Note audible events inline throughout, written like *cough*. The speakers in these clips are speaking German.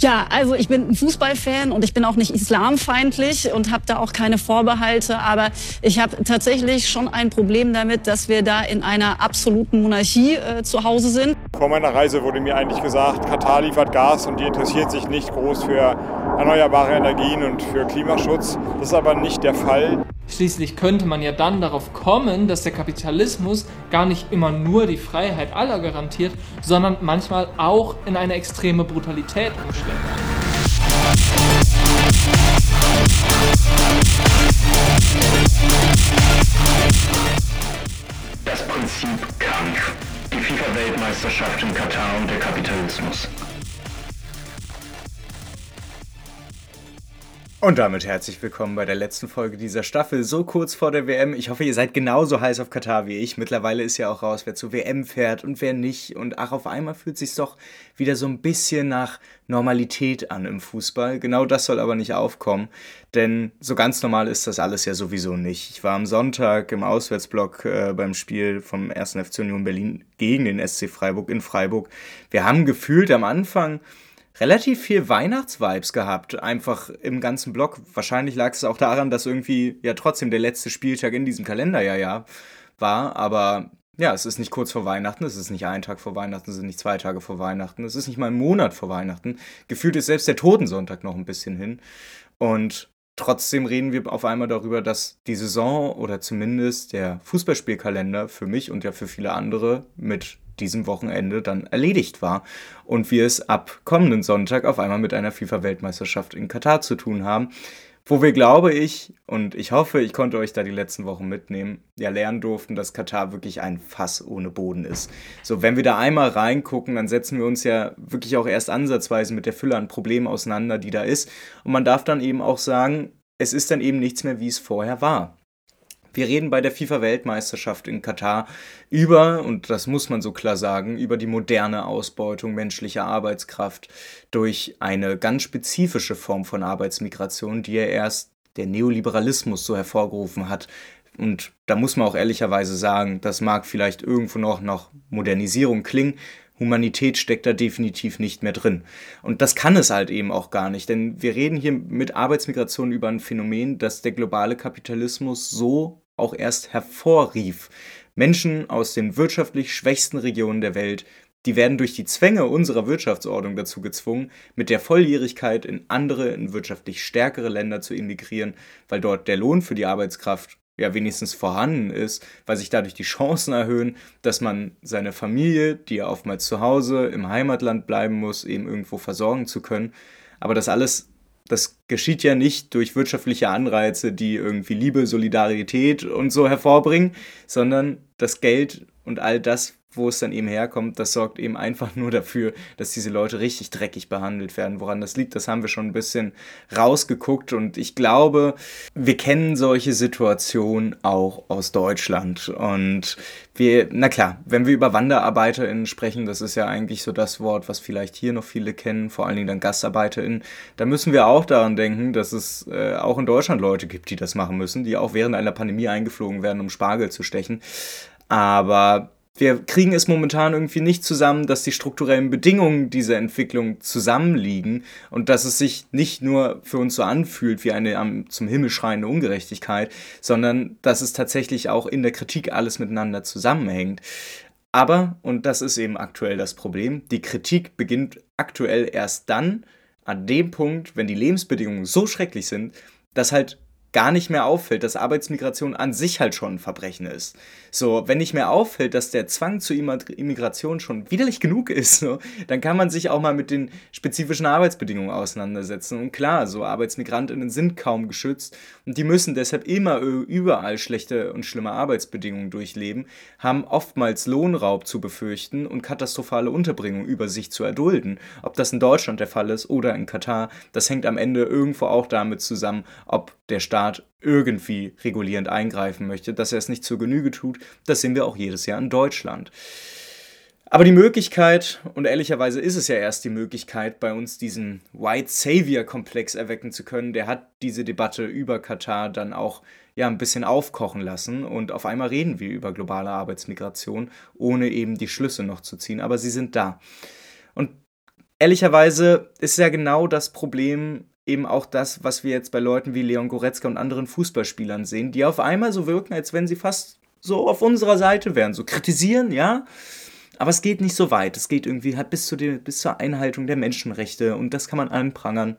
Ja, also ich bin ein Fußballfan und ich bin auch nicht islamfeindlich und habe da auch keine Vorbehalte. Aber ich habe tatsächlich schon ein Problem damit, dass wir da in einer absoluten Monarchie äh, zu Hause sind. Vor meiner Reise wurde mir eigentlich gesagt, Katar liefert Gas und die interessiert sich nicht groß für erneuerbare Energien und für Klimaschutz. Das ist aber nicht der Fall. Schließlich könnte man ja dann darauf kommen, dass der Kapitalismus gar nicht immer nur die Freiheit aller garantiert, sondern manchmal auch in eine extreme Brutalität umschlägt. Das Prinzip Kampf. Die FIFA-Weltmeisterschaft in Katar und der Kapitalismus. Und damit herzlich willkommen bei der letzten Folge dieser Staffel, so kurz vor der WM. Ich hoffe, ihr seid genauso heiß auf Katar wie ich. Mittlerweile ist ja auch raus, wer zur WM fährt und wer nicht. Und ach, auf einmal fühlt sich doch wieder so ein bisschen nach Normalität an im Fußball. Genau das soll aber nicht aufkommen, denn so ganz normal ist das alles ja sowieso nicht. Ich war am Sonntag im Auswärtsblock äh, beim Spiel vom 1. FC Union Berlin gegen den SC Freiburg in Freiburg. Wir haben gefühlt am Anfang relativ viel Weihnachtsvibes gehabt, einfach im ganzen Block. Wahrscheinlich lag es auch daran, dass irgendwie ja trotzdem der letzte Spieltag in diesem Kalenderjahr ja war, aber ja, es ist nicht kurz vor Weihnachten, es ist nicht ein Tag vor Weihnachten, es sind nicht zwei Tage vor Weihnachten, es ist nicht mal ein Monat vor Weihnachten. Gefühlt ist selbst der Totensonntag noch ein bisschen hin. Und trotzdem reden wir auf einmal darüber, dass die Saison oder zumindest der Fußballspielkalender für mich und ja für viele andere mit diesem Wochenende dann erledigt war und wir es ab kommenden Sonntag auf einmal mit einer FIFA-Weltmeisterschaft in Katar zu tun haben, wo wir, glaube ich, und ich hoffe, ich konnte euch da die letzten Wochen mitnehmen, ja lernen durften, dass Katar wirklich ein Fass ohne Boden ist. So, wenn wir da einmal reingucken, dann setzen wir uns ja wirklich auch erst ansatzweise mit der Fülle an Problemen auseinander, die da ist. Und man darf dann eben auch sagen, es ist dann eben nichts mehr, wie es vorher war. Wir reden bei der FIFA-Weltmeisterschaft in Katar über, und das muss man so klar sagen, über die moderne Ausbeutung menschlicher Arbeitskraft durch eine ganz spezifische Form von Arbeitsmigration, die ja erst der Neoliberalismus so hervorgerufen hat. Und da muss man auch ehrlicherweise sagen, das mag vielleicht irgendwo noch nach Modernisierung klingen, Humanität steckt da definitiv nicht mehr drin. Und das kann es halt eben auch gar nicht, denn wir reden hier mit Arbeitsmigration über ein Phänomen, das der globale Kapitalismus so auch erst hervorrief. Menschen aus den wirtschaftlich schwächsten Regionen der Welt, die werden durch die Zwänge unserer Wirtschaftsordnung dazu gezwungen, mit der Volljährigkeit in andere, in wirtschaftlich stärkere Länder zu emigrieren, weil dort der Lohn für die Arbeitskraft ja wenigstens vorhanden ist, weil sich dadurch die Chancen erhöhen, dass man seine Familie, die ja oftmals zu Hause im Heimatland bleiben muss, eben irgendwo versorgen zu können. Aber das alles das geschieht ja nicht durch wirtschaftliche Anreize, die irgendwie Liebe, Solidarität und so hervorbringen, sondern das Geld und all das, wo es dann eben herkommt, das sorgt eben einfach nur dafür, dass diese Leute richtig dreckig behandelt werden. Woran das liegt, das haben wir schon ein bisschen rausgeguckt und ich glaube, wir kennen solche Situationen auch aus Deutschland und wir, na klar, wenn wir über WanderarbeiterInnen sprechen, das ist ja eigentlich so das Wort, was vielleicht hier noch viele kennen, vor allen Dingen dann GastarbeiterInnen, da müssen wir auch daran denken, dass es äh, auch in Deutschland Leute gibt, die das machen müssen, die auch während einer Pandemie eingeflogen werden, um Spargel zu stechen. Aber wir kriegen es momentan irgendwie nicht zusammen, dass die strukturellen Bedingungen dieser Entwicklung zusammenliegen und dass es sich nicht nur für uns so anfühlt wie eine zum Himmel schreiende Ungerechtigkeit, sondern dass es tatsächlich auch in der Kritik alles miteinander zusammenhängt. Aber, und das ist eben aktuell das Problem, die Kritik beginnt aktuell erst dann, an dem Punkt, wenn die Lebensbedingungen so schrecklich sind, dass halt gar nicht mehr auffällt, dass Arbeitsmigration an sich halt schon ein Verbrechen ist. So, wenn nicht mehr auffällt, dass der Zwang zur Immigration schon widerlich genug ist, so, dann kann man sich auch mal mit den spezifischen Arbeitsbedingungen auseinandersetzen. Und klar, so Arbeitsmigrantinnen sind kaum geschützt und die müssen deshalb immer überall schlechte und schlimme Arbeitsbedingungen durchleben, haben oftmals Lohnraub zu befürchten und katastrophale Unterbringung über sich zu erdulden. Ob das in Deutschland der Fall ist oder in Katar, das hängt am Ende irgendwo auch damit zusammen, ob der Staat irgendwie regulierend eingreifen möchte, dass er es nicht zur Genüge tut, das sehen wir auch jedes Jahr in Deutschland. Aber die Möglichkeit, und ehrlicherweise ist es ja erst die Möglichkeit, bei uns diesen White Savior-Komplex erwecken zu können, der hat diese Debatte über Katar dann auch ja ein bisschen aufkochen lassen und auf einmal reden wir über globale Arbeitsmigration, ohne eben die Schlüsse noch zu ziehen, aber sie sind da. Und ehrlicherweise ist ja genau das Problem eben auch das, was wir jetzt bei Leuten wie Leon Goretzka und anderen Fußballspielern sehen, die auf einmal so wirken, als wenn sie fast so auf unserer Seite wären. So kritisieren, ja, aber es geht nicht so weit. Es geht irgendwie halt bis, zu der, bis zur Einhaltung der Menschenrechte und das kann man anprangern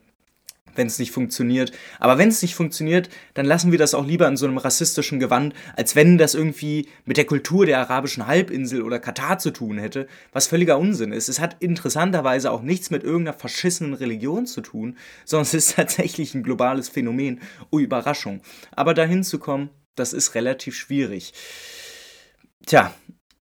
wenn es nicht funktioniert. Aber wenn es nicht funktioniert, dann lassen wir das auch lieber in so einem rassistischen Gewand, als wenn das irgendwie mit der Kultur der arabischen Halbinsel oder Katar zu tun hätte, was völliger Unsinn ist. Es hat interessanterweise auch nichts mit irgendeiner verschissenen Religion zu tun, sondern es ist *laughs* tatsächlich ein globales Phänomen. Oh, Überraschung. Aber dahin zu kommen, das ist relativ schwierig. Tja,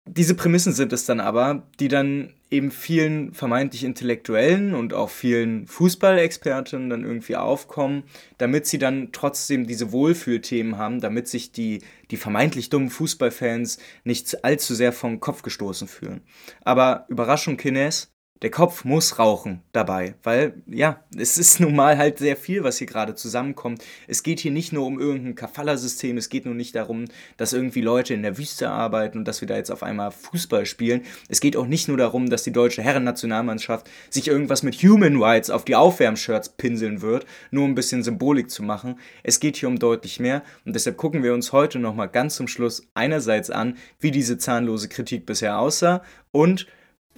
diese Prämissen sind es dann aber, die dann eben vielen vermeintlich Intellektuellen und auch vielen Fußballexperten dann irgendwie aufkommen, damit sie dann trotzdem diese Wohlfühlthemen haben, damit sich die, die vermeintlich dummen Fußballfans nicht allzu sehr vom Kopf gestoßen fühlen. Aber Überraschung, Kines, der Kopf muss rauchen dabei, weil ja, es ist *laughs* nun mal halt sehr viel, was hier gerade zusammenkommt. Es geht hier nicht nur um irgendein Kafala-System, es geht nur nicht darum, dass irgendwie Leute in der Wüste arbeiten und dass wir da jetzt auf einmal Fußball spielen. Es geht auch nicht nur darum, dass die deutsche Herrennationalmannschaft sich irgendwas mit Human Rights auf die Aufwärmshirts pinseln wird, nur um ein bisschen Symbolik zu machen. Es geht hier um deutlich mehr und deshalb gucken wir uns heute nochmal ganz zum Schluss einerseits an, wie diese zahnlose Kritik bisher aussah und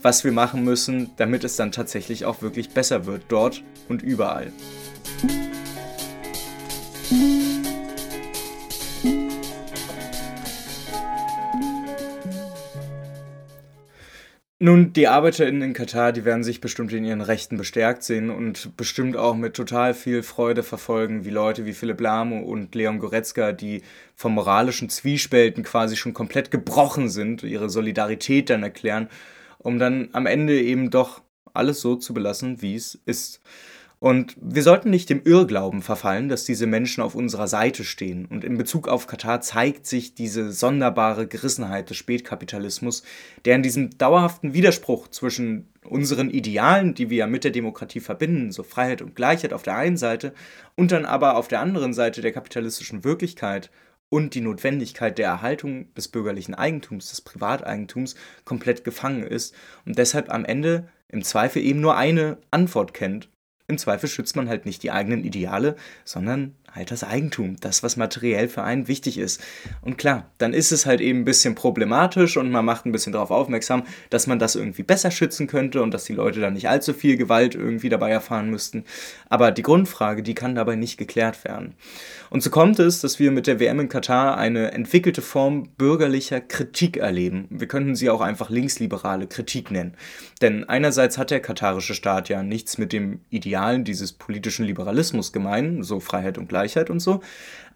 was wir machen müssen, damit es dann tatsächlich auch wirklich besser wird, dort und überall. Nun, die ArbeiterInnen in Katar, die werden sich bestimmt in ihren Rechten bestärkt sehen und bestimmt auch mit total viel Freude verfolgen, wie Leute wie Philipp Lahmo und Leon Goretzka, die vom moralischen Zwiespälten quasi schon komplett gebrochen sind, ihre Solidarität dann erklären um dann am Ende eben doch alles so zu belassen, wie es ist. Und wir sollten nicht dem Irrglauben verfallen, dass diese Menschen auf unserer Seite stehen. Und in Bezug auf Katar zeigt sich diese sonderbare Gerissenheit des Spätkapitalismus, der in diesem dauerhaften Widerspruch zwischen unseren Idealen, die wir ja mit der Demokratie verbinden, so Freiheit und Gleichheit auf der einen Seite, und dann aber auf der anderen Seite der kapitalistischen Wirklichkeit und die Notwendigkeit der Erhaltung des bürgerlichen Eigentums, des Privateigentums komplett gefangen ist und deshalb am Ende im Zweifel eben nur eine Antwort kennt. Im Zweifel schützt man halt nicht die eigenen Ideale, sondern halt das Eigentum, das, was materiell für einen wichtig ist. Und klar, dann ist es halt eben ein bisschen problematisch und man macht ein bisschen darauf aufmerksam, dass man das irgendwie besser schützen könnte und dass die Leute dann nicht allzu viel Gewalt irgendwie dabei erfahren müssten. Aber die Grundfrage, die kann dabei nicht geklärt werden. Und so kommt es, dass wir mit der WM in Katar eine entwickelte Form bürgerlicher Kritik erleben. Wir könnten sie auch einfach linksliberale Kritik nennen. Denn einerseits hat der katarische Staat ja nichts mit dem Idealen dieses politischen Liberalismus gemein, so Freiheit und Gleichheit, Gleichheit und so.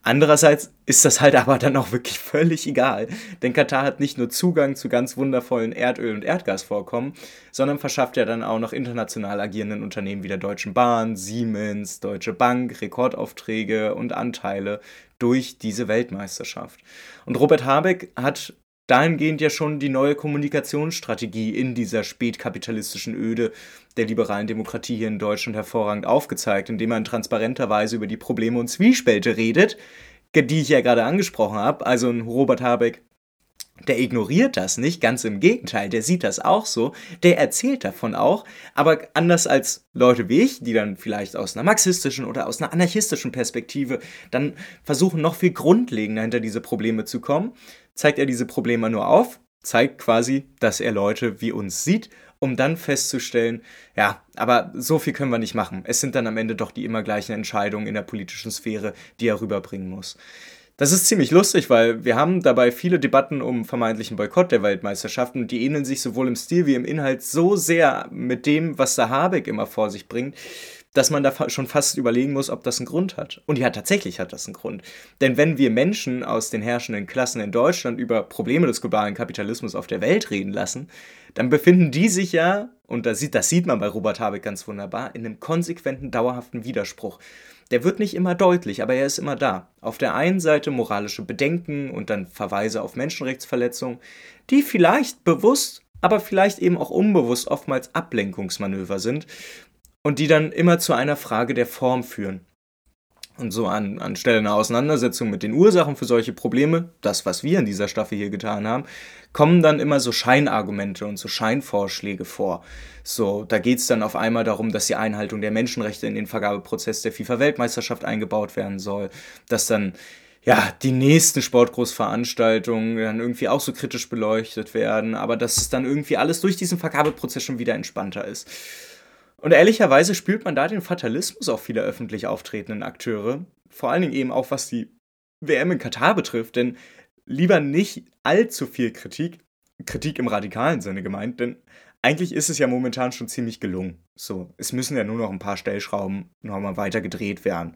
Andererseits ist das halt *laughs* aber dann auch wirklich völlig egal, denn Katar hat nicht nur Zugang zu ganz wundervollen Erdöl- und Erdgasvorkommen, sondern verschafft ja dann auch noch international agierenden Unternehmen wie der Deutschen Bahn, Siemens, Deutsche Bank Rekordaufträge und Anteile durch diese Weltmeisterschaft. Und Robert Habeck hat dahingehend ja schon die neue Kommunikationsstrategie in dieser spätkapitalistischen Öde der liberalen Demokratie hier in Deutschland hervorragend aufgezeigt, indem man transparenterweise über die Probleme und Zwiespälte redet, die ich ja gerade angesprochen habe. Also ein Robert Habeck, der ignoriert das nicht, ganz im Gegenteil, der sieht das auch so, der erzählt davon auch, aber anders als Leute wie ich, die dann vielleicht aus einer marxistischen oder aus einer anarchistischen Perspektive dann versuchen, noch viel grundlegender hinter diese Probleme zu kommen, zeigt er diese Probleme nur auf, zeigt quasi, dass er Leute wie uns sieht, um dann festzustellen, ja, aber so viel können wir nicht machen. Es sind dann am Ende doch die immer gleichen Entscheidungen in der politischen Sphäre, die er rüberbringen muss. Das ist ziemlich lustig, weil wir haben dabei viele Debatten um vermeintlichen Boykott der Weltmeisterschaften. Die ähneln sich sowohl im Stil wie im Inhalt so sehr mit dem, was der Habeck immer vor sich bringt, dass man da schon fast überlegen muss, ob das einen Grund hat. Und ja, tatsächlich hat das einen Grund. Denn wenn wir Menschen aus den herrschenden Klassen in Deutschland über Probleme des globalen Kapitalismus auf der Welt reden lassen, dann befinden die sich ja, und das sieht, das sieht man bei Robert Habeck ganz wunderbar, in einem konsequenten, dauerhaften Widerspruch. Der wird nicht immer deutlich, aber er ist immer da. Auf der einen Seite moralische Bedenken und dann Verweise auf Menschenrechtsverletzungen, die vielleicht bewusst aber vielleicht eben auch unbewusst oftmals Ablenkungsmanöver sind, und die dann immer zu einer Frage der Form führen. Und so an, anstelle einer Auseinandersetzung mit den Ursachen für solche Probleme, das, was wir in dieser Staffel hier getan haben, kommen dann immer so Scheinargumente und so Scheinvorschläge vor. So, da geht es dann auf einmal darum, dass die Einhaltung der Menschenrechte in den Vergabeprozess der FIFA-Weltmeisterschaft eingebaut werden soll, dass dann ja, die nächsten Sportgroßveranstaltungen dann irgendwie auch so kritisch beleuchtet werden, aber dass es dann irgendwie alles durch diesen Vergabeprozess schon wieder entspannter ist. Und ehrlicherweise spürt man da den Fatalismus auch vieler öffentlich auftretenden Akteure. Vor allen Dingen eben auch, was die WM in Katar betrifft, denn lieber nicht allzu viel Kritik, Kritik im radikalen Sinne gemeint, denn eigentlich ist es ja momentan schon ziemlich gelungen. So, es müssen ja nur noch ein paar Stellschrauben nochmal weiter gedreht werden.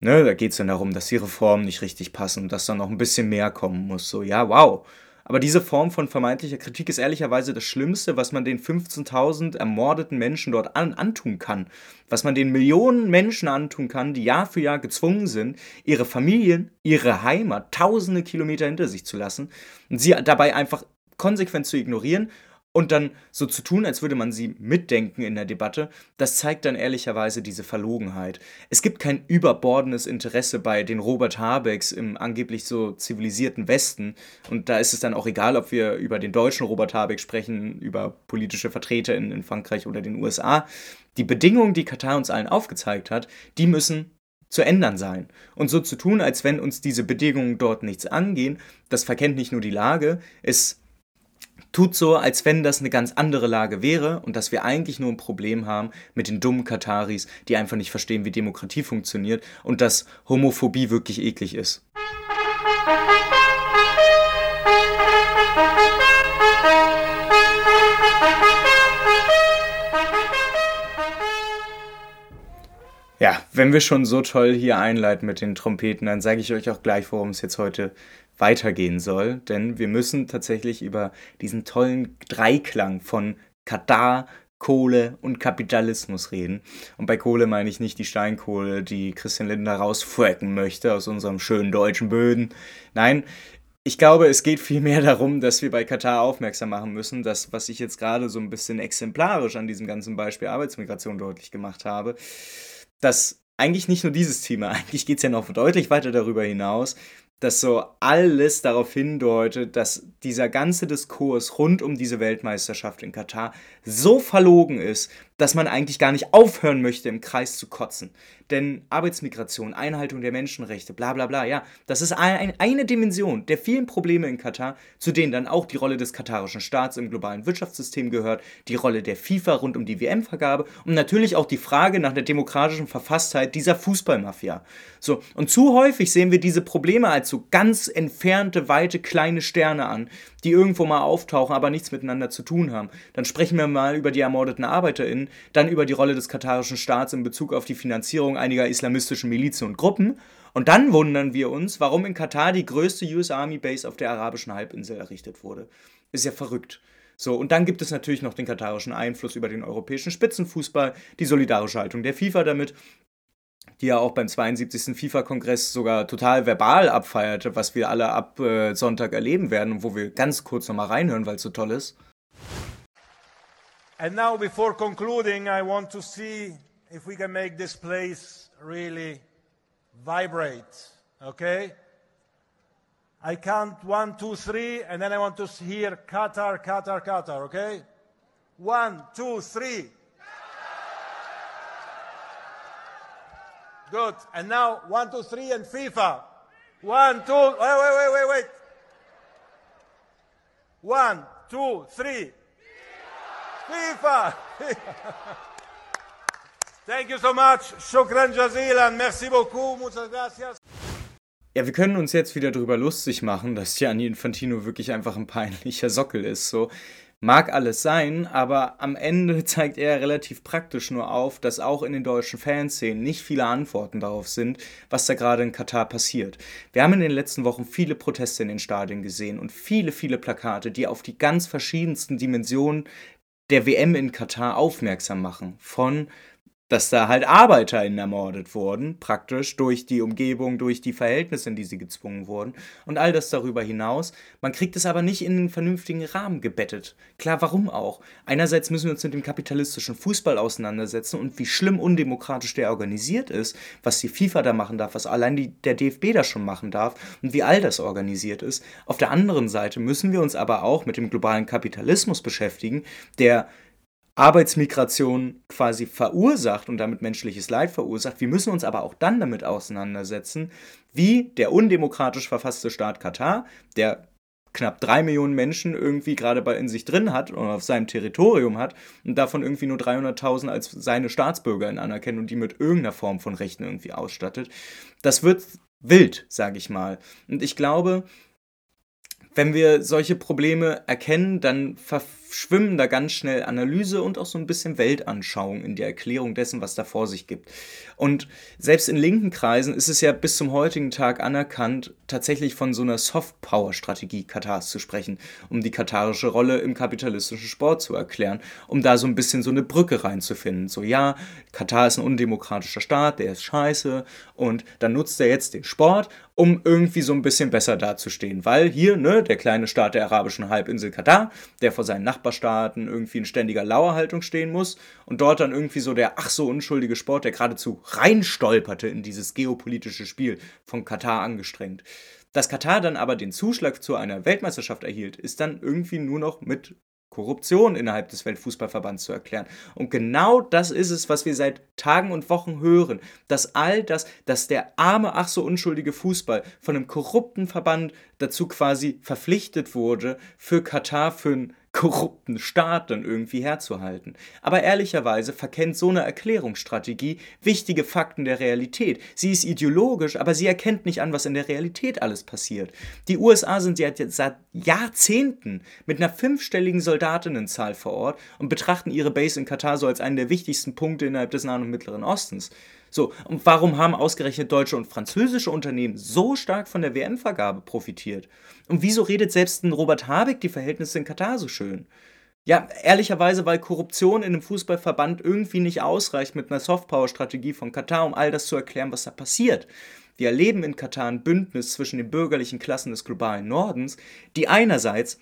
Ne, da geht es dann darum, dass die Reformen nicht richtig passen und dass da noch ein bisschen mehr kommen muss. So, ja, wow. Aber diese Form von vermeintlicher Kritik ist ehrlicherweise das Schlimmste, was man den 15.000 ermordeten Menschen dort an, antun kann. Was man den Millionen Menschen antun kann, die Jahr für Jahr gezwungen sind, ihre Familien, ihre Heimat tausende Kilometer hinter sich zu lassen und sie dabei einfach konsequent zu ignorieren und dann so zu tun, als würde man sie mitdenken in der Debatte, das zeigt dann ehrlicherweise diese Verlogenheit. Es gibt kein überbordendes Interesse bei den Robert Habecks im angeblich so zivilisierten Westen. Und da ist es dann auch egal, ob wir über den deutschen Robert Habeck sprechen, über politische Vertreter in, in Frankreich oder den USA. Die Bedingungen, die Katar uns allen aufgezeigt hat, die müssen zu ändern sein. Und so zu tun, als wenn uns diese Bedingungen dort nichts angehen, das verkennt nicht nur die Lage, es tut so, als wenn das eine ganz andere Lage wäre und dass wir eigentlich nur ein Problem haben mit den dummen Kataris, die einfach nicht verstehen, wie Demokratie funktioniert und dass Homophobie wirklich eklig ist. Ja, wenn wir schon so toll hier einleiten mit den Trompeten, dann sage ich euch auch gleich, worum es jetzt heute weitergehen soll. Denn wir müssen tatsächlich über diesen tollen Dreiklang von Katar, Kohle und Kapitalismus reden. Und bei Kohle meine ich nicht die Steinkohle, die Christian Lindner rausfrecken möchte aus unserem schönen deutschen Böden. Nein, ich glaube, es geht vielmehr darum, dass wir bei Katar aufmerksam machen müssen, dass, was ich jetzt gerade so ein bisschen exemplarisch an diesem ganzen Beispiel Arbeitsmigration deutlich gemacht habe, dass eigentlich nicht nur dieses Thema, *laughs* eigentlich geht es ja noch deutlich weiter darüber hinaus, dass so alles darauf hindeutet, dass dieser ganze Diskurs rund um diese Weltmeisterschaft in Katar so verlogen ist, dass man eigentlich gar nicht aufhören möchte, im Kreis zu kotzen. Denn Arbeitsmigration, Einhaltung der Menschenrechte, bla bla bla, ja, das ist ein, eine Dimension der vielen Probleme in Katar, zu denen dann auch die Rolle des katarischen Staats im globalen Wirtschaftssystem gehört, die Rolle der FIFA rund um die WM-Vergabe und natürlich auch die Frage nach der demokratischen Verfasstheit dieser Fußballmafia. So, und zu häufig sehen wir diese Probleme als so ganz entfernte, weite, kleine Sterne an, die irgendwo mal auftauchen, aber nichts miteinander zu tun haben. Dann sprechen wir mal über die ermordeten ArbeiterInnen, dann über die Rolle des katarischen Staats in Bezug auf die Finanzierung einiger islamistischen Milizen und Gruppen. Und dann wundern wir uns, warum in Katar die größte US Army Base auf der arabischen Halbinsel errichtet wurde. Ist ja verrückt. So, und dann gibt es natürlich noch den katarischen Einfluss über den europäischen Spitzenfußball, die solidarische Haltung der FIFA damit, die ja auch beim 72. FIFA-Kongress sogar total verbal abfeierte, was wir alle ab äh, Sonntag erleben werden und wo wir ganz kurz nochmal reinhören, weil es so toll ist. And now, before concluding, I want to see if we can make this place really vibrate. Okay? I count one, two, three, and then I want to hear Qatar, Qatar, Qatar. Okay? One, two, three. Good. And now one, two, three, and FIFA. One, two. Wait, wait, wait, wait, wait. One, two, three. FIFA! Thank you so much. Shukran jazilan. Merci beaucoup. Muchas gracias. Ja, wir können uns jetzt wieder darüber lustig machen, dass Gianni Infantino wirklich einfach ein peinlicher Sockel ist. So, Mag alles sein, aber am Ende *laughs* zeigt er relativ praktisch nur auf, dass auch in den deutschen Fanszenen nicht viele Antworten darauf sind, was da gerade in Katar passiert. Wir haben in den letzten Wochen viele Proteste in den Stadien gesehen und viele, viele Plakate, die auf die ganz verschiedensten Dimensionen der WM in Katar aufmerksam machen. Von dass da halt ArbeiterInnen ermordet wurden, praktisch durch die Umgebung, durch die Verhältnisse, in die sie gezwungen wurden und all das darüber hinaus. Man kriegt es aber nicht in einen vernünftigen Rahmen gebettet. Klar, warum auch? Einerseits müssen wir uns mit dem kapitalistischen Fußball auseinandersetzen und wie schlimm undemokratisch der organisiert ist, was die FIFA da machen darf, was allein die, der DFB da schon machen darf und wie all das organisiert ist. Auf der anderen Seite müssen wir uns aber auch mit dem globalen Kapitalismus beschäftigen, der Arbeitsmigration quasi verursacht und damit menschliches Leid verursacht. Wir müssen uns aber auch dann damit auseinandersetzen, wie der undemokratisch verfasste Staat Katar, der knapp drei Millionen Menschen irgendwie gerade bei in sich drin hat und auf seinem Territorium hat und davon irgendwie nur 300.000 als seine Staatsbürger anerkennt und die mit irgendeiner Form von Rechten irgendwie ausstattet. Das wird wild, sage ich mal. Und ich glaube, wenn wir solche Probleme erkennen, dann verschwimmen da ganz schnell Analyse und auch so ein bisschen Weltanschauung in der Erklärung dessen, was da vor sich gibt. Und selbst in linken Kreisen ist es ja bis zum heutigen Tag anerkannt, tatsächlich von so einer Soft-Power-Strategie Katars zu sprechen, um die katarische Rolle im kapitalistischen Sport zu erklären, um da so ein bisschen so eine Brücke reinzufinden. So, ja, Katar ist ein undemokratischer Staat, der ist scheiße und dann nutzt er jetzt den Sport, um irgendwie so ein bisschen besser dazustehen, weil hier, ne, der kleine Staat der arabischen Halbinsel Katar, der vor seinen Nachbarstaaten irgendwie in ständiger Lauerhaltung stehen muss und dort dann irgendwie so der ach so unschuldige Sport, der geradezu reinstolperte in dieses geopolitische Spiel von Katar angestrengt. Dass Katar dann aber den Zuschlag zu einer Weltmeisterschaft erhielt, ist dann irgendwie nur noch mit Korruption innerhalb des Weltfußballverbands zu erklären. Und genau das ist es, was wir seit Tagen und Wochen hören, dass all das, dass der arme, ach so unschuldige Fußball von einem korrupten Verband dazu quasi verpflichtet wurde, für Katar für ein korrupten Staat dann irgendwie herzuhalten. Aber ehrlicherweise verkennt so eine Erklärungsstrategie wichtige Fakten der Realität. Sie ist ideologisch, aber sie erkennt nicht an, was in der Realität alles passiert. Die USA sind jetzt seit Jahrzehnten mit einer fünfstelligen Soldatinnenzahl vor Ort und betrachten ihre Base in Katar so als einen der wichtigsten Punkte innerhalb des Nahen und Mittleren Ostens. So, und warum haben ausgerechnet deutsche und französische Unternehmen so stark von der WM-Vergabe profitiert? Und wieso redet selbst ein Robert Habeck die Verhältnisse in Katar so schön? Ja, ehrlicherweise, weil Korruption in einem Fußballverband irgendwie nicht ausreicht mit einer Softpower-Strategie von Katar, um all das zu erklären, was da passiert. Wir erleben in Katar ein Bündnis zwischen den bürgerlichen Klassen des globalen Nordens, die einerseits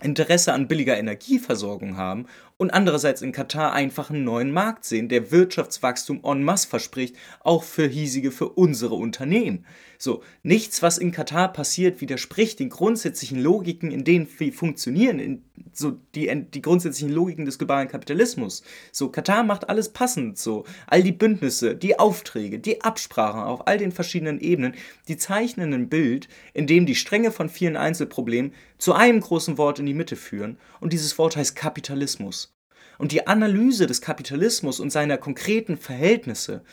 Interesse an billiger Energieversorgung haben und andererseits in Katar einfach einen neuen Markt sehen, der Wirtschaftswachstum en masse verspricht, auch für hiesige, für unsere Unternehmen. So, nichts, was in Katar passiert, widerspricht den grundsätzlichen Logiken, in denen wir funktionieren, in so die, die grundsätzlichen Logiken des globalen Kapitalismus. So, Katar macht alles passend, so. All die Bündnisse, die Aufträge, die Absprachen auf all den verschiedenen Ebenen, die zeichnen ein Bild, in dem die Stränge von vielen Einzelproblemen zu einem großen Wort in die Mitte führen, und dieses Wort heißt Kapitalismus. Und die Analyse des Kapitalismus und seiner konkreten Verhältnisse,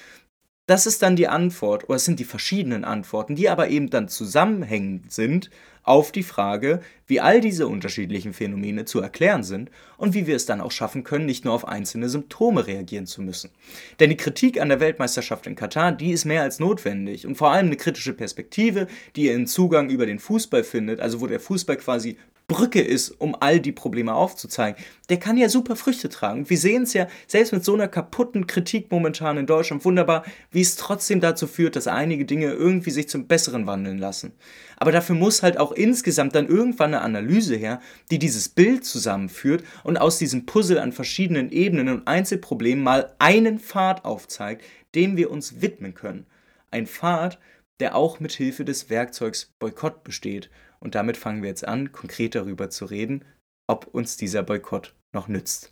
das ist dann die Antwort, oder es sind die verschiedenen Antworten, die aber eben dann zusammenhängend sind auf die Frage, wie all diese unterschiedlichen Phänomene zu erklären sind und wie wir es dann auch schaffen können, nicht nur auf einzelne Symptome reagieren zu müssen. Denn die Kritik an der Weltmeisterschaft in Katar, die ist mehr als notwendig und vor allem eine kritische Perspektive, die ihren Zugang über den Fußball findet, also wo der Fußball quasi Brücke ist, um all die Probleme aufzuzeigen, der kann ja super Früchte tragen. Wir sehen es ja selbst mit so einer kaputten Kritik momentan in Deutschland wunderbar, wie es trotzdem dazu führt, dass einige Dinge irgendwie sich zum Besseren wandeln lassen. Aber dafür muss halt auch insgesamt dann irgendwann eine Analyse her, die dieses Bild zusammenführt und aus diesem Puzzle an verschiedenen Ebenen und Einzelproblemen mal einen Pfad aufzeigt, dem wir uns widmen können. Ein Pfad, der auch mit Hilfe des Werkzeugs Boykott besteht und damit fangen wir jetzt an, konkret darüber zu reden, ob uns dieser Boykott noch nützt.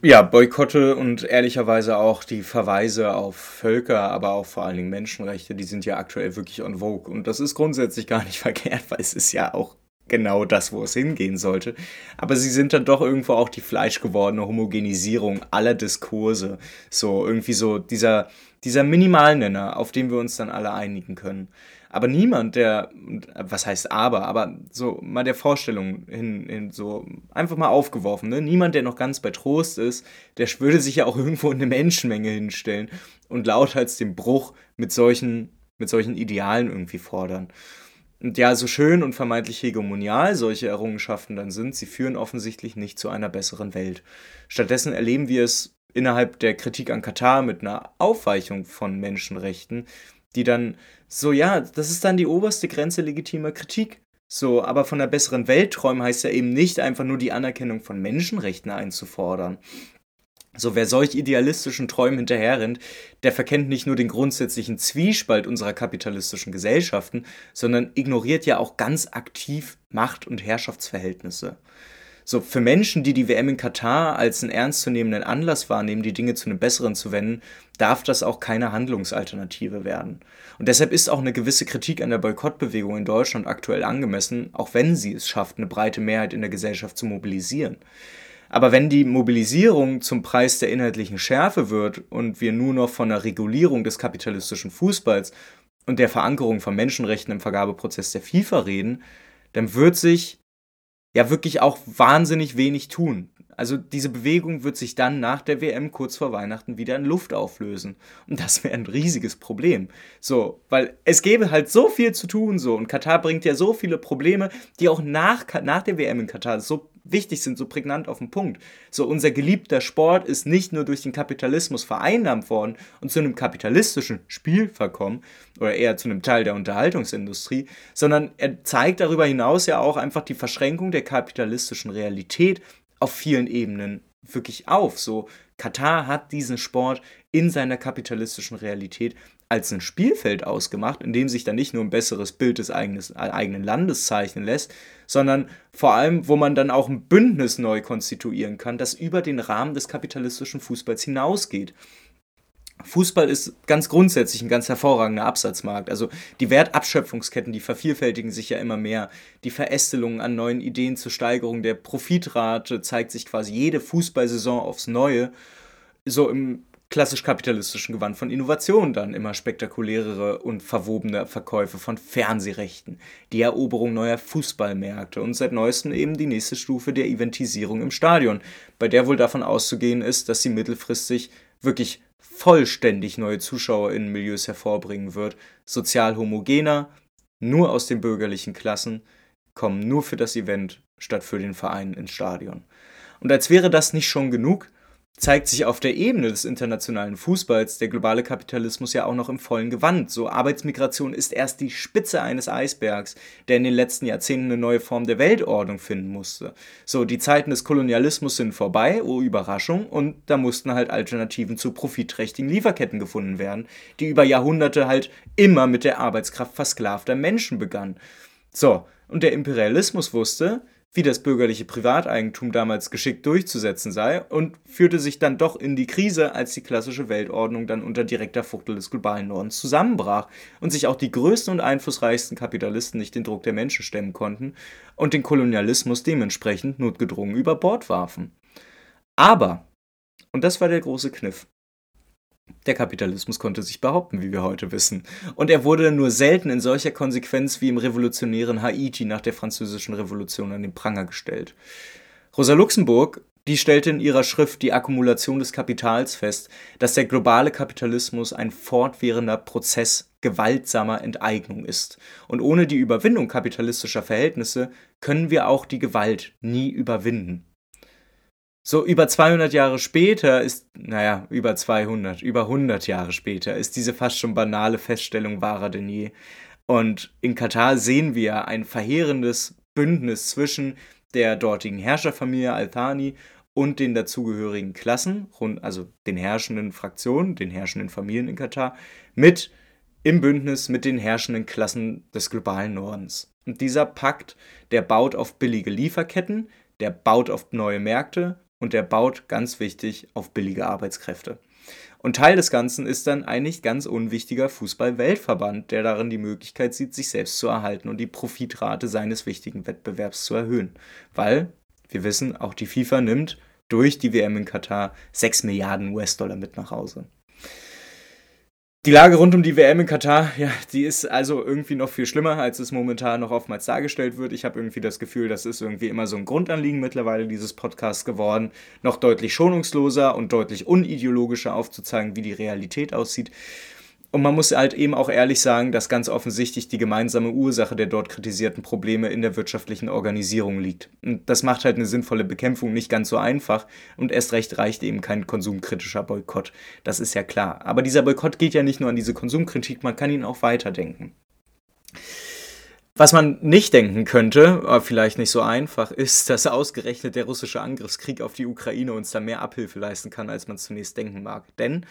Ja, Boykotte und ehrlicherweise auch die Verweise auf Völker, aber auch vor allen Dingen Menschenrechte, die sind ja aktuell wirklich on vogue. Und das ist grundsätzlich gar nicht *laughs* verkehrt, weil es ist ja auch genau das, wo es hingehen sollte. Aber sie sind dann doch irgendwo auch die fleischgewordene Homogenisierung aller Diskurse. So irgendwie so dieser, dieser Minimalnenner, auf den wir uns dann alle einigen können. Aber niemand, der, was heißt aber, aber so mal der Vorstellung hin, hin so einfach mal aufgeworfen, ne? Niemand, der noch ganz bei Trost ist, der würde sich ja auch *laughs* irgendwo in eine Menschenmenge hinstellen und lauthals den Bruch mit solchen, mit solchen Idealen irgendwie fordern. Und ja, so schön und vermeintlich hegemonial solche Errungenschaften dann sind, sie führen offensichtlich nicht zu einer besseren Welt. Stattdessen erleben wir es innerhalb der Kritik an Katar mit einer Aufweichung von Menschenrechten, die dann so, ja, das ist dann die oberste Grenze legitimer Kritik. So, aber von einer besseren Welt träumen heißt ja eben nicht einfach nur die Anerkennung von Menschenrechten einzufordern. So, wer solch idealistischen Träumen hinterherrennt, der verkennt nicht nur den grundsätzlichen Zwiespalt unserer kapitalistischen Gesellschaften, sondern ignoriert ja auch ganz aktiv Macht- und Herrschaftsverhältnisse. So, für Menschen, die die WM in Katar als einen ernstzunehmenden Anlass wahrnehmen, die Dinge zu einem Besseren zu wenden, darf das auch keine Handlungsalternative werden. Und deshalb ist auch eine gewisse Kritik an der Boykottbewegung in Deutschland aktuell angemessen, auch wenn sie es schafft, eine breite Mehrheit in der Gesellschaft zu mobilisieren. Aber wenn die Mobilisierung zum Preis der inhaltlichen Schärfe wird und wir nur noch von einer Regulierung des kapitalistischen Fußballs und der Verankerung von Menschenrechten im Vergabeprozess der FIFA reden, dann wird sich ja wirklich auch wahnsinnig wenig tun. Also diese Bewegung wird sich dann nach der WM kurz vor Weihnachten wieder in Luft auflösen. Und das wäre ein riesiges Problem. So, weil es gäbe halt so viel zu tun so. Und Katar bringt ja so viele Probleme, die auch nach, nach der WM in Katar so wichtig sind, so prägnant auf den Punkt. So, unser geliebter Sport ist nicht nur durch den Kapitalismus vereinnahmt worden und zu einem kapitalistischen Spiel verkommen, oder eher zu einem Teil der Unterhaltungsindustrie, sondern er zeigt darüber hinaus ja auch einfach die Verschränkung der kapitalistischen Realität auf vielen Ebenen wirklich auf. So, Katar hat diesen Sport in seiner kapitalistischen Realität als ein Spielfeld ausgemacht, in dem sich dann nicht nur ein besseres Bild des eigenes, eigenen Landes zeichnen lässt, sondern vor allem, wo man dann auch ein Bündnis neu konstituieren kann, das über den Rahmen des kapitalistischen Fußballs hinausgeht. Fußball ist ganz grundsätzlich ein ganz hervorragender Absatzmarkt. Also die Wertabschöpfungsketten, die vervielfältigen sich ja immer mehr. Die Verästelung an neuen Ideen zur Steigerung der Profitrate zeigt sich quasi jede Fußballsaison aufs Neue. So im klassisch kapitalistischen Gewand von Innovation dann immer spektakulärere und verwobene Verkäufe von Fernsehrechten, die Eroberung neuer Fußballmärkte und seit neuestem eben die nächste Stufe der Eventisierung im Stadion, bei der wohl davon auszugehen ist, dass sie mittelfristig wirklich vollständig neue ZuschauerInnen-Milieus hervorbringen wird, sozial homogener, nur aus den bürgerlichen Klassen, kommen nur für das Event statt für den Verein ins Stadion. Und als wäre das nicht schon genug, zeigt sich auf der Ebene des internationalen Fußballs der globale Kapitalismus ja auch noch im vollen Gewand. So Arbeitsmigration ist erst die Spitze eines Eisbergs, der in den letzten Jahrzehnten eine neue Form der Weltordnung finden musste. So die Zeiten des Kolonialismus sind vorbei, oh Überraschung, und da mussten halt Alternativen zu profitträchtigen Lieferketten gefunden werden, die über Jahrhunderte halt immer mit der Arbeitskraft versklavter Menschen begannen. So, und der Imperialismus wusste, wie das bürgerliche Privateigentum damals geschickt durchzusetzen sei und führte sich dann doch in die Krise, als die klassische Weltordnung dann unter direkter Fuchtel des globalen Nordens zusammenbrach und sich auch die größten und einflussreichsten Kapitalisten nicht den Druck der Menschen stemmen konnten und den Kolonialismus dementsprechend notgedrungen über Bord warfen. Aber, und das war der große Kniff, der Kapitalismus konnte sich behaupten, wie wir heute wissen. Und er wurde nur selten in solcher Konsequenz wie im revolutionären Haiti nach der Französischen Revolution an den Pranger gestellt. Rosa Luxemburg, die stellte in ihrer Schrift Die Akkumulation des Kapitals fest, dass der globale Kapitalismus ein fortwährender Prozess gewaltsamer Enteignung ist. Und ohne die Überwindung kapitalistischer Verhältnisse können wir auch die Gewalt nie überwinden. So über 200 Jahre später ist, naja, über 200, über 100 Jahre später ist diese fast schon banale Feststellung wahrer denn je. Und in Katar sehen wir ein verheerendes Bündnis zwischen der dortigen Herrscherfamilie Al-Thani und den dazugehörigen Klassen, also den herrschenden Fraktionen, den herrschenden Familien in Katar, mit im Bündnis mit den herrschenden Klassen des globalen Nordens. Und dieser Pakt, der baut auf billige Lieferketten, der baut auf neue Märkte und der baut, ganz wichtig, auf billige Arbeitskräfte. Und Teil des Ganzen ist dann ein nicht ganz unwichtiger Fußball-Weltverband, der darin die Möglichkeit sieht, sich selbst zu erhalten und die Profitrate seines wichtigen Wettbewerbs zu erhöhen. Weil, wir wissen, auch die FIFA nimmt durch die WM in Katar 6 Milliarden US-Dollar mit nach Hause. Die Lage rund um die WM in Katar, ja, die ist also irgendwie noch viel schlimmer, als es momentan noch oftmals dargestellt wird. Ich habe irgendwie das Gefühl, das ist irgendwie immer so ein Grundanliegen mittlerweile dieses Podcasts geworden, noch deutlich schonungsloser und deutlich unideologischer aufzuzeigen, wie die Realität aussieht. Und man muss halt eben auch ehrlich sagen, dass ganz offensichtlich die gemeinsame Ursache der dort kritisierten Probleme in der wirtschaftlichen Organisierung liegt. Und das macht halt eine sinnvolle Bekämpfung nicht ganz so einfach und erst recht reicht eben kein konsumkritischer Boykott. Das ist ja klar. Aber dieser Boykott geht ja nicht nur an diese Konsumkritik, man kann ihn auch weiterdenken. Was man nicht denken könnte, aber vielleicht nicht so einfach, ist, dass ausgerechnet der russische Angriffskrieg auf die Ukraine uns da mehr Abhilfe leisten kann, als man zunächst denken mag. Denn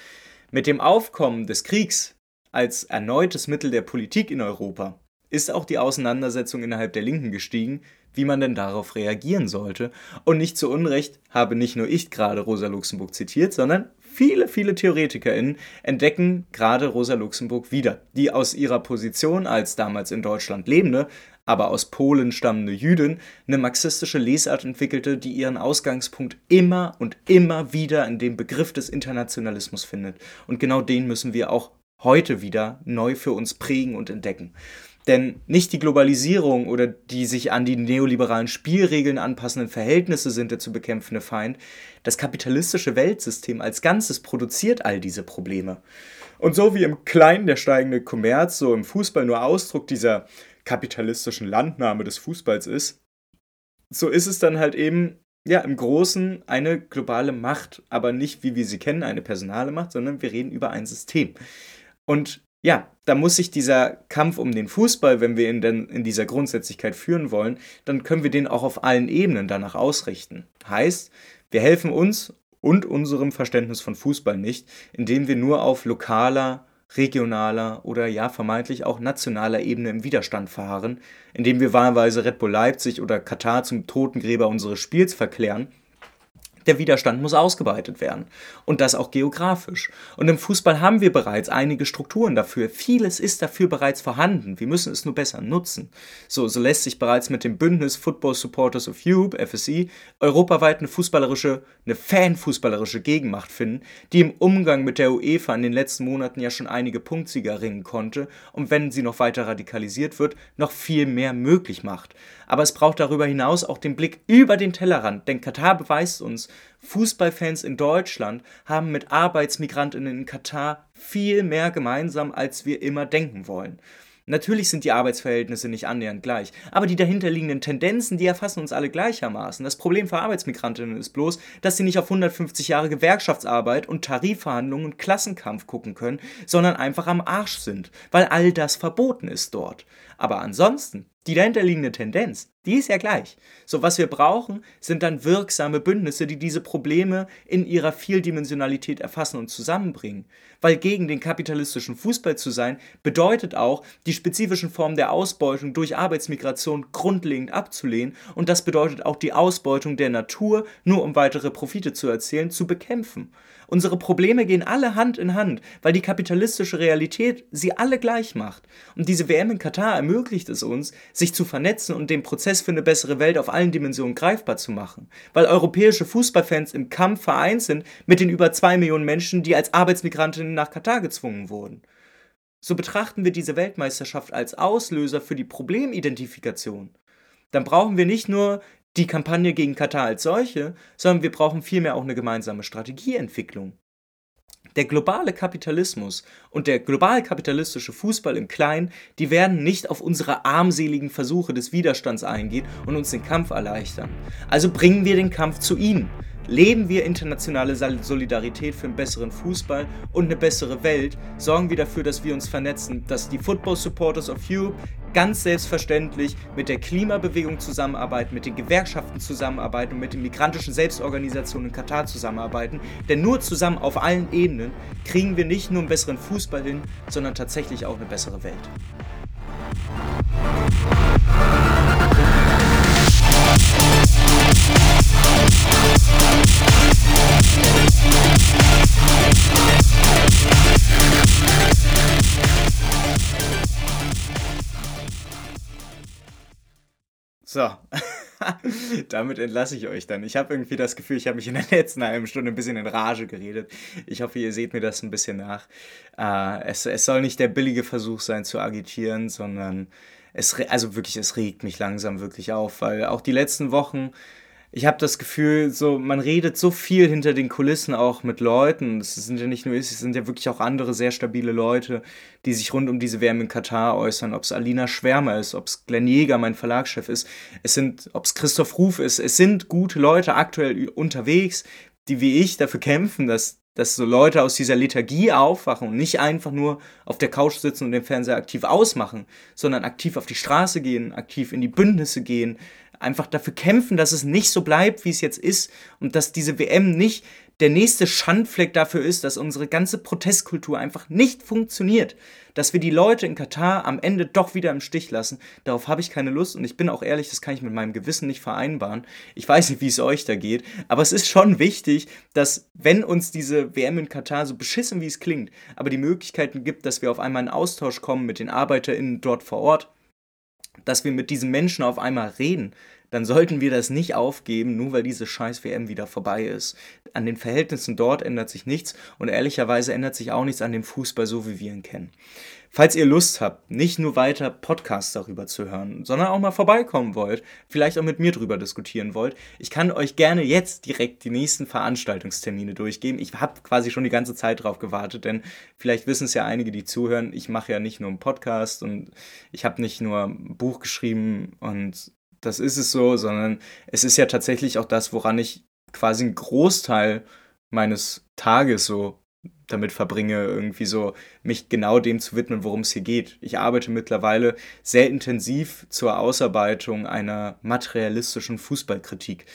mit dem Aufkommen des Kriegs als erneutes Mittel der Politik in Europa ist auch die Auseinandersetzung innerhalb der Linken gestiegen, wie man denn darauf reagieren sollte. Und nicht zu Unrecht habe nicht nur ich gerade Rosa Luxemburg zitiert, sondern viele, viele TheoretikerInnen entdecken gerade Rosa Luxemburg wieder, die aus ihrer Position als damals in Deutschland Lebende aber aus Polen stammende Jüdin, eine marxistische Lesart entwickelte, die ihren Ausgangspunkt immer und immer wieder in dem Begriff des Internationalismus findet. Und genau den müssen wir auch heute wieder neu für uns prägen und entdecken. Denn nicht die Globalisierung oder die sich an die neoliberalen Spielregeln anpassenden Verhältnisse sind der zu bekämpfende Feind. Das kapitalistische Weltsystem als Ganzes produziert all diese Probleme. Und so wie im Kleinen der steigende Kommerz, so im Fußball nur Ausdruck dieser kapitalistischen Landnahme des Fußballs ist, so ist es dann halt eben ja im Großen eine globale Macht, aber nicht wie wir sie kennen, eine personale Macht, sondern wir reden über ein System. Und ja, da muss sich dieser Kampf um den Fußball, wenn wir ihn denn in dieser Grundsätzlichkeit führen wollen, dann können wir den auch auf allen Ebenen danach ausrichten. Heißt, wir helfen uns und unserem Verständnis von Fußball nicht, indem wir nur auf lokaler, regionaler oder ja vermeintlich auch nationaler Ebene im Widerstand verharren, indem wir wahlweise Red Bull Leipzig oder Katar zum Totengräber unseres Spiels verklären der Widerstand muss ausgeweitet werden. Und das auch geografisch. Und im Fußball haben wir bereits einige Strukturen dafür. Vieles ist dafür bereits vorhanden. Wir müssen es nur besser nutzen. So, so lässt sich bereits mit dem Bündnis Football Supporters of Europe, FSI, europaweit eine fußballerische, eine fanfußballerische Gegenmacht finden, die im Umgang mit der UEFA in den letzten Monaten ja schon einige Punktsieger ringen konnte und wenn sie noch weiter radikalisiert wird, noch viel mehr möglich macht. Aber es braucht darüber hinaus auch den Blick über den Tellerrand, denn Katar beweist uns, Fußballfans in Deutschland haben mit Arbeitsmigrantinnen in Katar viel mehr gemeinsam, als wir immer denken wollen. Natürlich sind die Arbeitsverhältnisse nicht annähernd gleich, aber die dahinterliegenden Tendenzen, die erfassen uns alle gleichermaßen. Das Problem für Arbeitsmigrantinnen ist bloß, dass sie nicht auf 150 Jahre Gewerkschaftsarbeit und Tarifverhandlungen und Klassenkampf gucken können, sondern einfach am Arsch sind, weil all das verboten ist dort. Aber ansonsten die dahinterliegende Tendenz, die ist ja gleich. So, was wir brauchen, sind dann wirksame Bündnisse, die diese Probleme in ihrer Vieldimensionalität erfassen und zusammenbringen. Weil gegen den kapitalistischen Fußball zu sein, bedeutet auch, die spezifischen Formen der Ausbeutung durch Arbeitsmigration grundlegend abzulehnen und das bedeutet auch die Ausbeutung der Natur, nur um weitere Profite zu erzielen, zu bekämpfen. Unsere Probleme gehen alle Hand in Hand, weil die kapitalistische Realität sie alle gleich macht. Und diese WM in Katar ermöglicht es uns, sich zu vernetzen und den Prozess für eine bessere Welt auf allen Dimensionen greifbar zu machen. Weil europäische Fußballfans im Kampf vereint sind mit den über zwei Millionen Menschen, die als Arbeitsmigrantinnen nach Katar gezwungen wurden. So betrachten wir diese Weltmeisterschaft als Auslöser für die Problemidentifikation. Dann brauchen wir nicht nur die Kampagne gegen Katar als solche, sondern wir brauchen vielmehr auch eine gemeinsame Strategieentwicklung. Der globale Kapitalismus und der global kapitalistische Fußball im Kleinen, die werden nicht auf unsere armseligen Versuche des Widerstands eingehen und uns den Kampf erleichtern. Also bringen wir den Kampf zu ihnen. Leben wir internationale Solidarität für einen besseren Fußball und eine bessere Welt, sorgen wir dafür, dass wir uns vernetzen, dass die Football Supporters of Europe ganz selbstverständlich mit der Klimabewegung zusammenarbeiten, mit den Gewerkschaften zusammenarbeiten und mit den migrantischen Selbstorganisationen in Katar zusammenarbeiten. Denn nur zusammen auf allen Ebenen kriegen wir nicht nur einen besseren Fußball hin, sondern tatsächlich auch eine bessere Welt. So, *laughs* Damit entlasse ich euch dann. Ich habe irgendwie das Gefühl, ich habe mich in der letzten halben Stunde ein bisschen in Rage geredet. Ich hoffe, ihr seht mir das ein bisschen nach. Äh, es, es soll nicht der billige Versuch sein zu agitieren, sondern es, also wirklich, es regt mich langsam wirklich auf, weil auch die letzten Wochen ich habe das Gefühl, so man redet so viel hinter den Kulissen auch mit Leuten. Es sind ja nicht nur es sind ja wirklich auch andere sehr stabile Leute, die sich rund um diese WM in Katar äußern. Ob es Alina Schwärmer ist, ob es Glenn Jäger, mein Verlagschef ist, es sind, ob es Christoph Ruf ist. Es sind gute Leute aktuell unterwegs, die wie ich dafür kämpfen, dass dass so Leute aus dieser Lethargie aufwachen und nicht einfach nur auf der Couch sitzen und den Fernseher aktiv ausmachen, sondern aktiv auf die Straße gehen, aktiv in die Bündnisse gehen, einfach dafür kämpfen, dass es nicht so bleibt, wie es jetzt ist und dass diese WM nicht der nächste Schandfleck dafür ist, dass unsere ganze Protestkultur einfach nicht funktioniert. Dass wir die Leute in Katar am Ende doch wieder im Stich lassen. Darauf habe ich keine Lust und ich bin auch ehrlich, das kann ich mit meinem Gewissen nicht vereinbaren. Ich weiß nicht, wie es euch da geht, aber es ist schon wichtig, dass wenn uns diese WM in Katar so beschissen wie es klingt, aber die Möglichkeiten gibt, dass wir auf einmal in Austausch kommen mit den ArbeiterInnen dort vor Ort, dass wir mit diesen Menschen auf einmal reden, dann sollten wir das nicht aufgeben, nur weil diese scheiß WM wieder vorbei ist. An den Verhältnissen dort ändert sich nichts und ehrlicherweise ändert sich auch nichts an dem Fußball, so wie wir ihn kennen. Falls ihr Lust habt, nicht nur weiter Podcasts darüber zu hören, sondern auch mal vorbeikommen wollt, vielleicht auch mit mir drüber diskutieren wollt, ich kann euch gerne jetzt direkt die nächsten Veranstaltungstermine durchgeben. Ich habe quasi schon die ganze Zeit drauf gewartet, denn vielleicht wissen es ja einige, die zuhören, ich mache ja nicht nur einen Podcast und ich habe nicht nur ein Buch geschrieben und das ist es so, sondern es ist ja tatsächlich auch das, woran ich quasi einen Großteil meines Tages so damit verbringe, irgendwie so mich genau dem zu widmen, worum es hier geht. Ich arbeite mittlerweile sehr intensiv zur Ausarbeitung einer materialistischen Fußballkritik.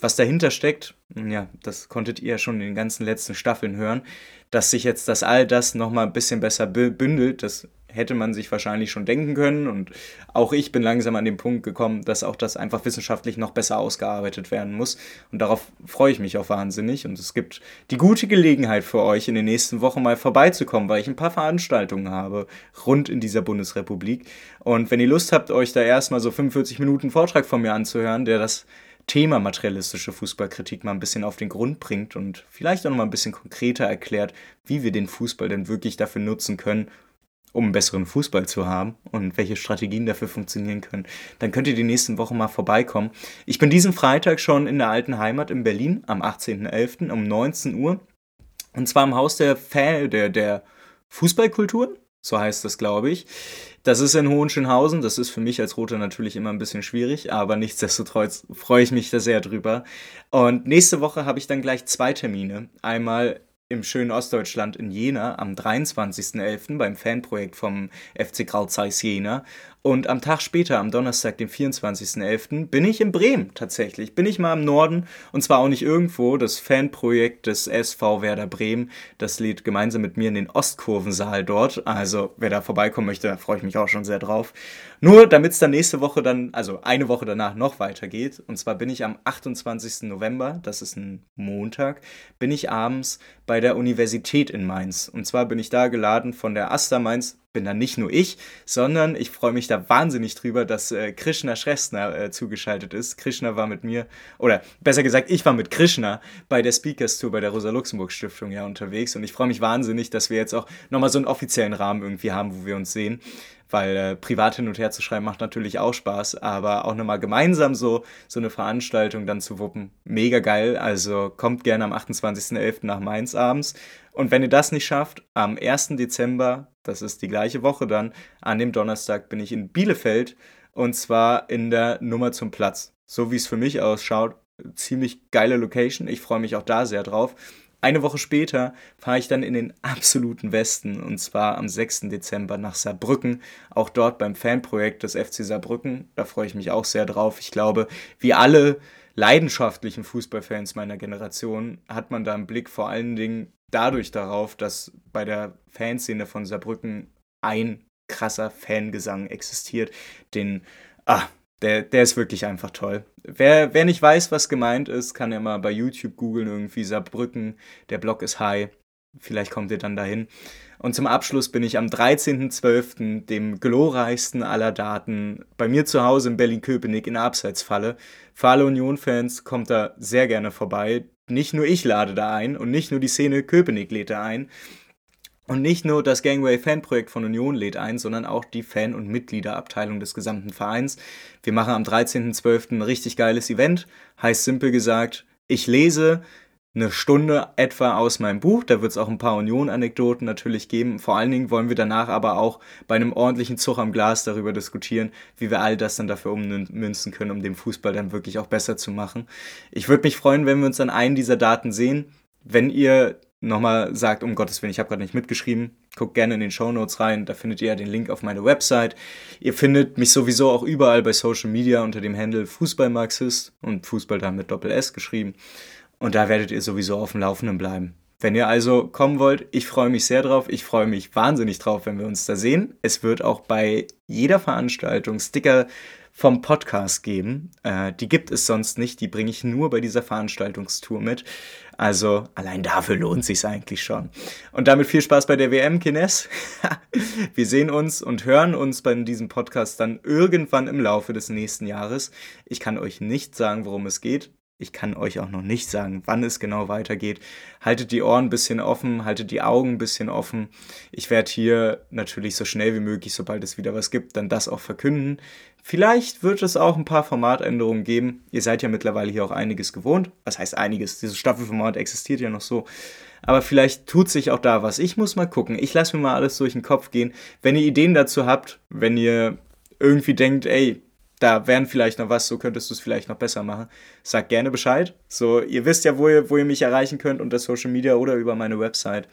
Was dahinter steckt, ja, das konntet ihr ja schon in den ganzen letzten Staffeln hören, dass sich jetzt das all das nochmal ein bisschen besser bündelt, das hätte man sich wahrscheinlich schon denken können. Und auch ich bin langsam an den Punkt gekommen, dass auch das einfach wissenschaftlich noch besser ausgearbeitet werden muss. Und darauf freue ich mich auch wahnsinnig. Und es gibt die gute Gelegenheit für euch, in den nächsten Wochen mal vorbeizukommen, weil ich ein paar Veranstaltungen habe rund in dieser Bundesrepublik. Und wenn ihr Lust habt, euch da erstmal so 45 Minuten Vortrag von mir anzuhören, der das Thema materialistische Fußballkritik mal ein bisschen auf den Grund bringt und vielleicht auch noch mal ein bisschen konkreter erklärt, wie wir den Fußball denn wirklich dafür nutzen können, um einen besseren Fußball zu haben und welche Strategien dafür funktionieren können, dann könnt ihr die nächsten Wochen mal vorbeikommen. Ich bin diesen Freitag schon in der alten Heimat in Berlin am 18.11. um 19 Uhr. Und zwar im Haus der Fan, der, der Fußballkultur, so heißt das, glaube ich. Das ist in Hohenschönhausen. Das ist für mich als Roter natürlich immer ein bisschen schwierig, aber nichtsdestotrotz freue ich mich da sehr drüber. Und nächste Woche habe ich dann gleich zwei Termine. Einmal im schönen Ostdeutschland in Jena am 23.11. beim Fanprojekt vom FC Karl Zeiss Jena und am Tag später, am Donnerstag, dem 24.11., bin ich in Bremen tatsächlich. Bin ich mal im Norden und zwar auch nicht irgendwo. Das Fanprojekt des SV Werder Bremen, das lädt gemeinsam mit mir in den Ostkurvensaal dort. Also wer da vorbeikommen möchte, da freue ich mich auch schon sehr drauf. Nur damit es dann nächste Woche dann, also eine Woche danach noch weitergeht. Und zwar bin ich am 28. November, das ist ein Montag, bin ich abends bei der Universität in Mainz. Und zwar bin ich da geladen von der Asta Mainz bin dann nicht nur ich, sondern ich freue mich da wahnsinnig drüber, dass äh, Krishna Schrestner äh, zugeschaltet ist. Krishna war mit mir, oder besser gesagt, ich war mit Krishna bei der Speakers Tour bei der Rosa-Luxemburg-Stiftung ja unterwegs und ich freue mich wahnsinnig, dass wir jetzt auch nochmal so einen offiziellen Rahmen irgendwie haben, wo wir uns sehen weil äh, privat hin und her zu schreiben macht natürlich auch Spaß, aber auch nochmal gemeinsam so, so eine Veranstaltung dann zu wuppen, mega geil. Also kommt gerne am 28.11. nach Mainz abends. Und wenn ihr das nicht schafft, am 1. Dezember, das ist die gleiche Woche dann, an dem Donnerstag bin ich in Bielefeld und zwar in der Nummer zum Platz. So wie es für mich ausschaut, ziemlich geile Location. Ich freue mich auch da sehr drauf. Eine Woche später fahre ich dann in den absoluten Westen und zwar am 6. Dezember nach Saarbrücken. Auch dort beim Fanprojekt des FC Saarbrücken. Da freue ich mich auch sehr drauf. Ich glaube, wie alle leidenschaftlichen Fußballfans meiner Generation hat man da einen Blick vor allen Dingen dadurch darauf, dass bei der Fanszene von Saarbrücken ein krasser Fangesang existiert, den ah, der, der ist wirklich einfach toll. Wer, wer nicht weiß, was gemeint ist, kann ja mal bei YouTube googeln, irgendwie Saarbrücken, der Blog ist high. Vielleicht kommt ihr dann dahin. Und zum Abschluss bin ich am 13.12., dem glorreichsten aller Daten, bei mir zu Hause in Berlin-Köpenick in der Abseitsfalle. Für alle Union-Fans kommt da sehr gerne vorbei. Nicht nur ich lade da ein und nicht nur die Szene Köpenick lädt da ein. Und nicht nur das Gangway Fanprojekt von Union lädt ein, sondern auch die Fan- und Mitgliederabteilung des gesamten Vereins. Wir machen am 13.12. ein richtig geiles Event. Heißt simpel gesagt, ich lese, eine Stunde etwa aus meinem Buch. Da wird es auch ein paar Union-Anekdoten natürlich geben. Vor allen Dingen wollen wir danach aber auch bei einem ordentlichen Zug am Glas darüber diskutieren, wie wir all das dann dafür ummünzen können, um den Fußball dann wirklich auch besser zu machen. Ich würde mich freuen, wenn wir uns an einen dieser Daten sehen. Wenn ihr nochmal sagt, um Gottes Willen, ich habe gerade nicht mitgeschrieben, guckt gerne in den Show Notes rein, da findet ihr ja den Link auf meine Website. Ihr findet mich sowieso auch überall bei Social Media unter dem Handle Fußballmarxist und Fußball dann mit Doppel S geschrieben. Und da werdet ihr sowieso auf dem Laufenden bleiben. Wenn ihr also kommen wollt, ich freue mich sehr drauf. Ich freue mich wahnsinnig drauf, wenn wir uns da sehen. Es wird auch bei jeder Veranstaltung Sticker vom Podcast geben. Äh, die gibt es sonst nicht. Die bringe ich nur bei dieser Veranstaltungstour mit. Also allein dafür lohnt sich eigentlich schon. Und damit viel Spaß bei der WM, Kines. *laughs* wir sehen uns und hören uns bei diesem Podcast dann irgendwann im Laufe des nächsten Jahres. Ich kann euch nicht sagen, worum es geht. Ich kann euch auch noch nicht sagen, wann es genau weitergeht. Haltet die Ohren ein bisschen offen, haltet die Augen ein bisschen offen. Ich werde hier natürlich so schnell wie möglich, sobald es wieder was gibt, dann das auch verkünden. Vielleicht wird es auch ein paar Formatänderungen geben. Ihr seid ja mittlerweile hier auch einiges gewohnt. Was heißt einiges? Dieses Staffelformat existiert ja noch so. Aber vielleicht tut sich auch da was. Ich muss mal gucken. Ich lasse mir mal alles durch den Kopf gehen. Wenn ihr Ideen dazu habt, wenn ihr irgendwie denkt, ey, da wären vielleicht noch was, so könntest du es vielleicht noch besser machen. Sag gerne Bescheid. So, ihr wisst ja, wo ihr, wo ihr mich erreichen könnt, unter Social Media oder über meine Website.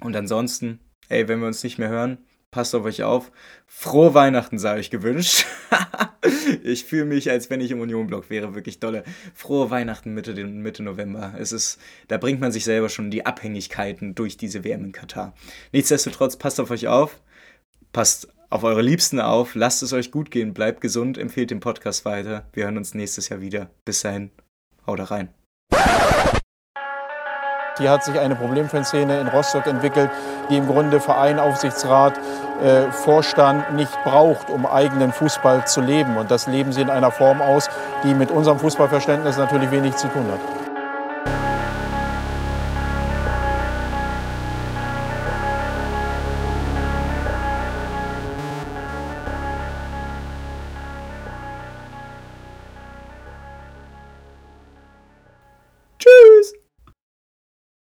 Und ansonsten, ey, wenn wir uns nicht mehr hören, passt auf euch auf. Frohe Weihnachten sei euch gewünscht. *laughs* ich fühle mich, als wenn ich im Union-Block wäre, wirklich dolle. Frohe Weihnachten Mitte, Mitte November. Es ist, da bringt man sich selber schon die Abhängigkeiten durch diese WM in Katar. Nichtsdestotrotz, passt auf euch auf. Passt auf eure Liebsten auf, lasst es euch gut gehen, bleibt gesund, empfehlt den Podcast weiter. Wir hören uns nächstes Jahr wieder. Bis dahin, haut rein. Hier hat sich eine Problemfanszene in Rostock entwickelt, die im Grunde Verein, Aufsichtsrat, äh, Vorstand nicht braucht, um eigenen Fußball zu leben. Und das leben sie in einer Form aus, die mit unserem Fußballverständnis natürlich wenig zu tun hat.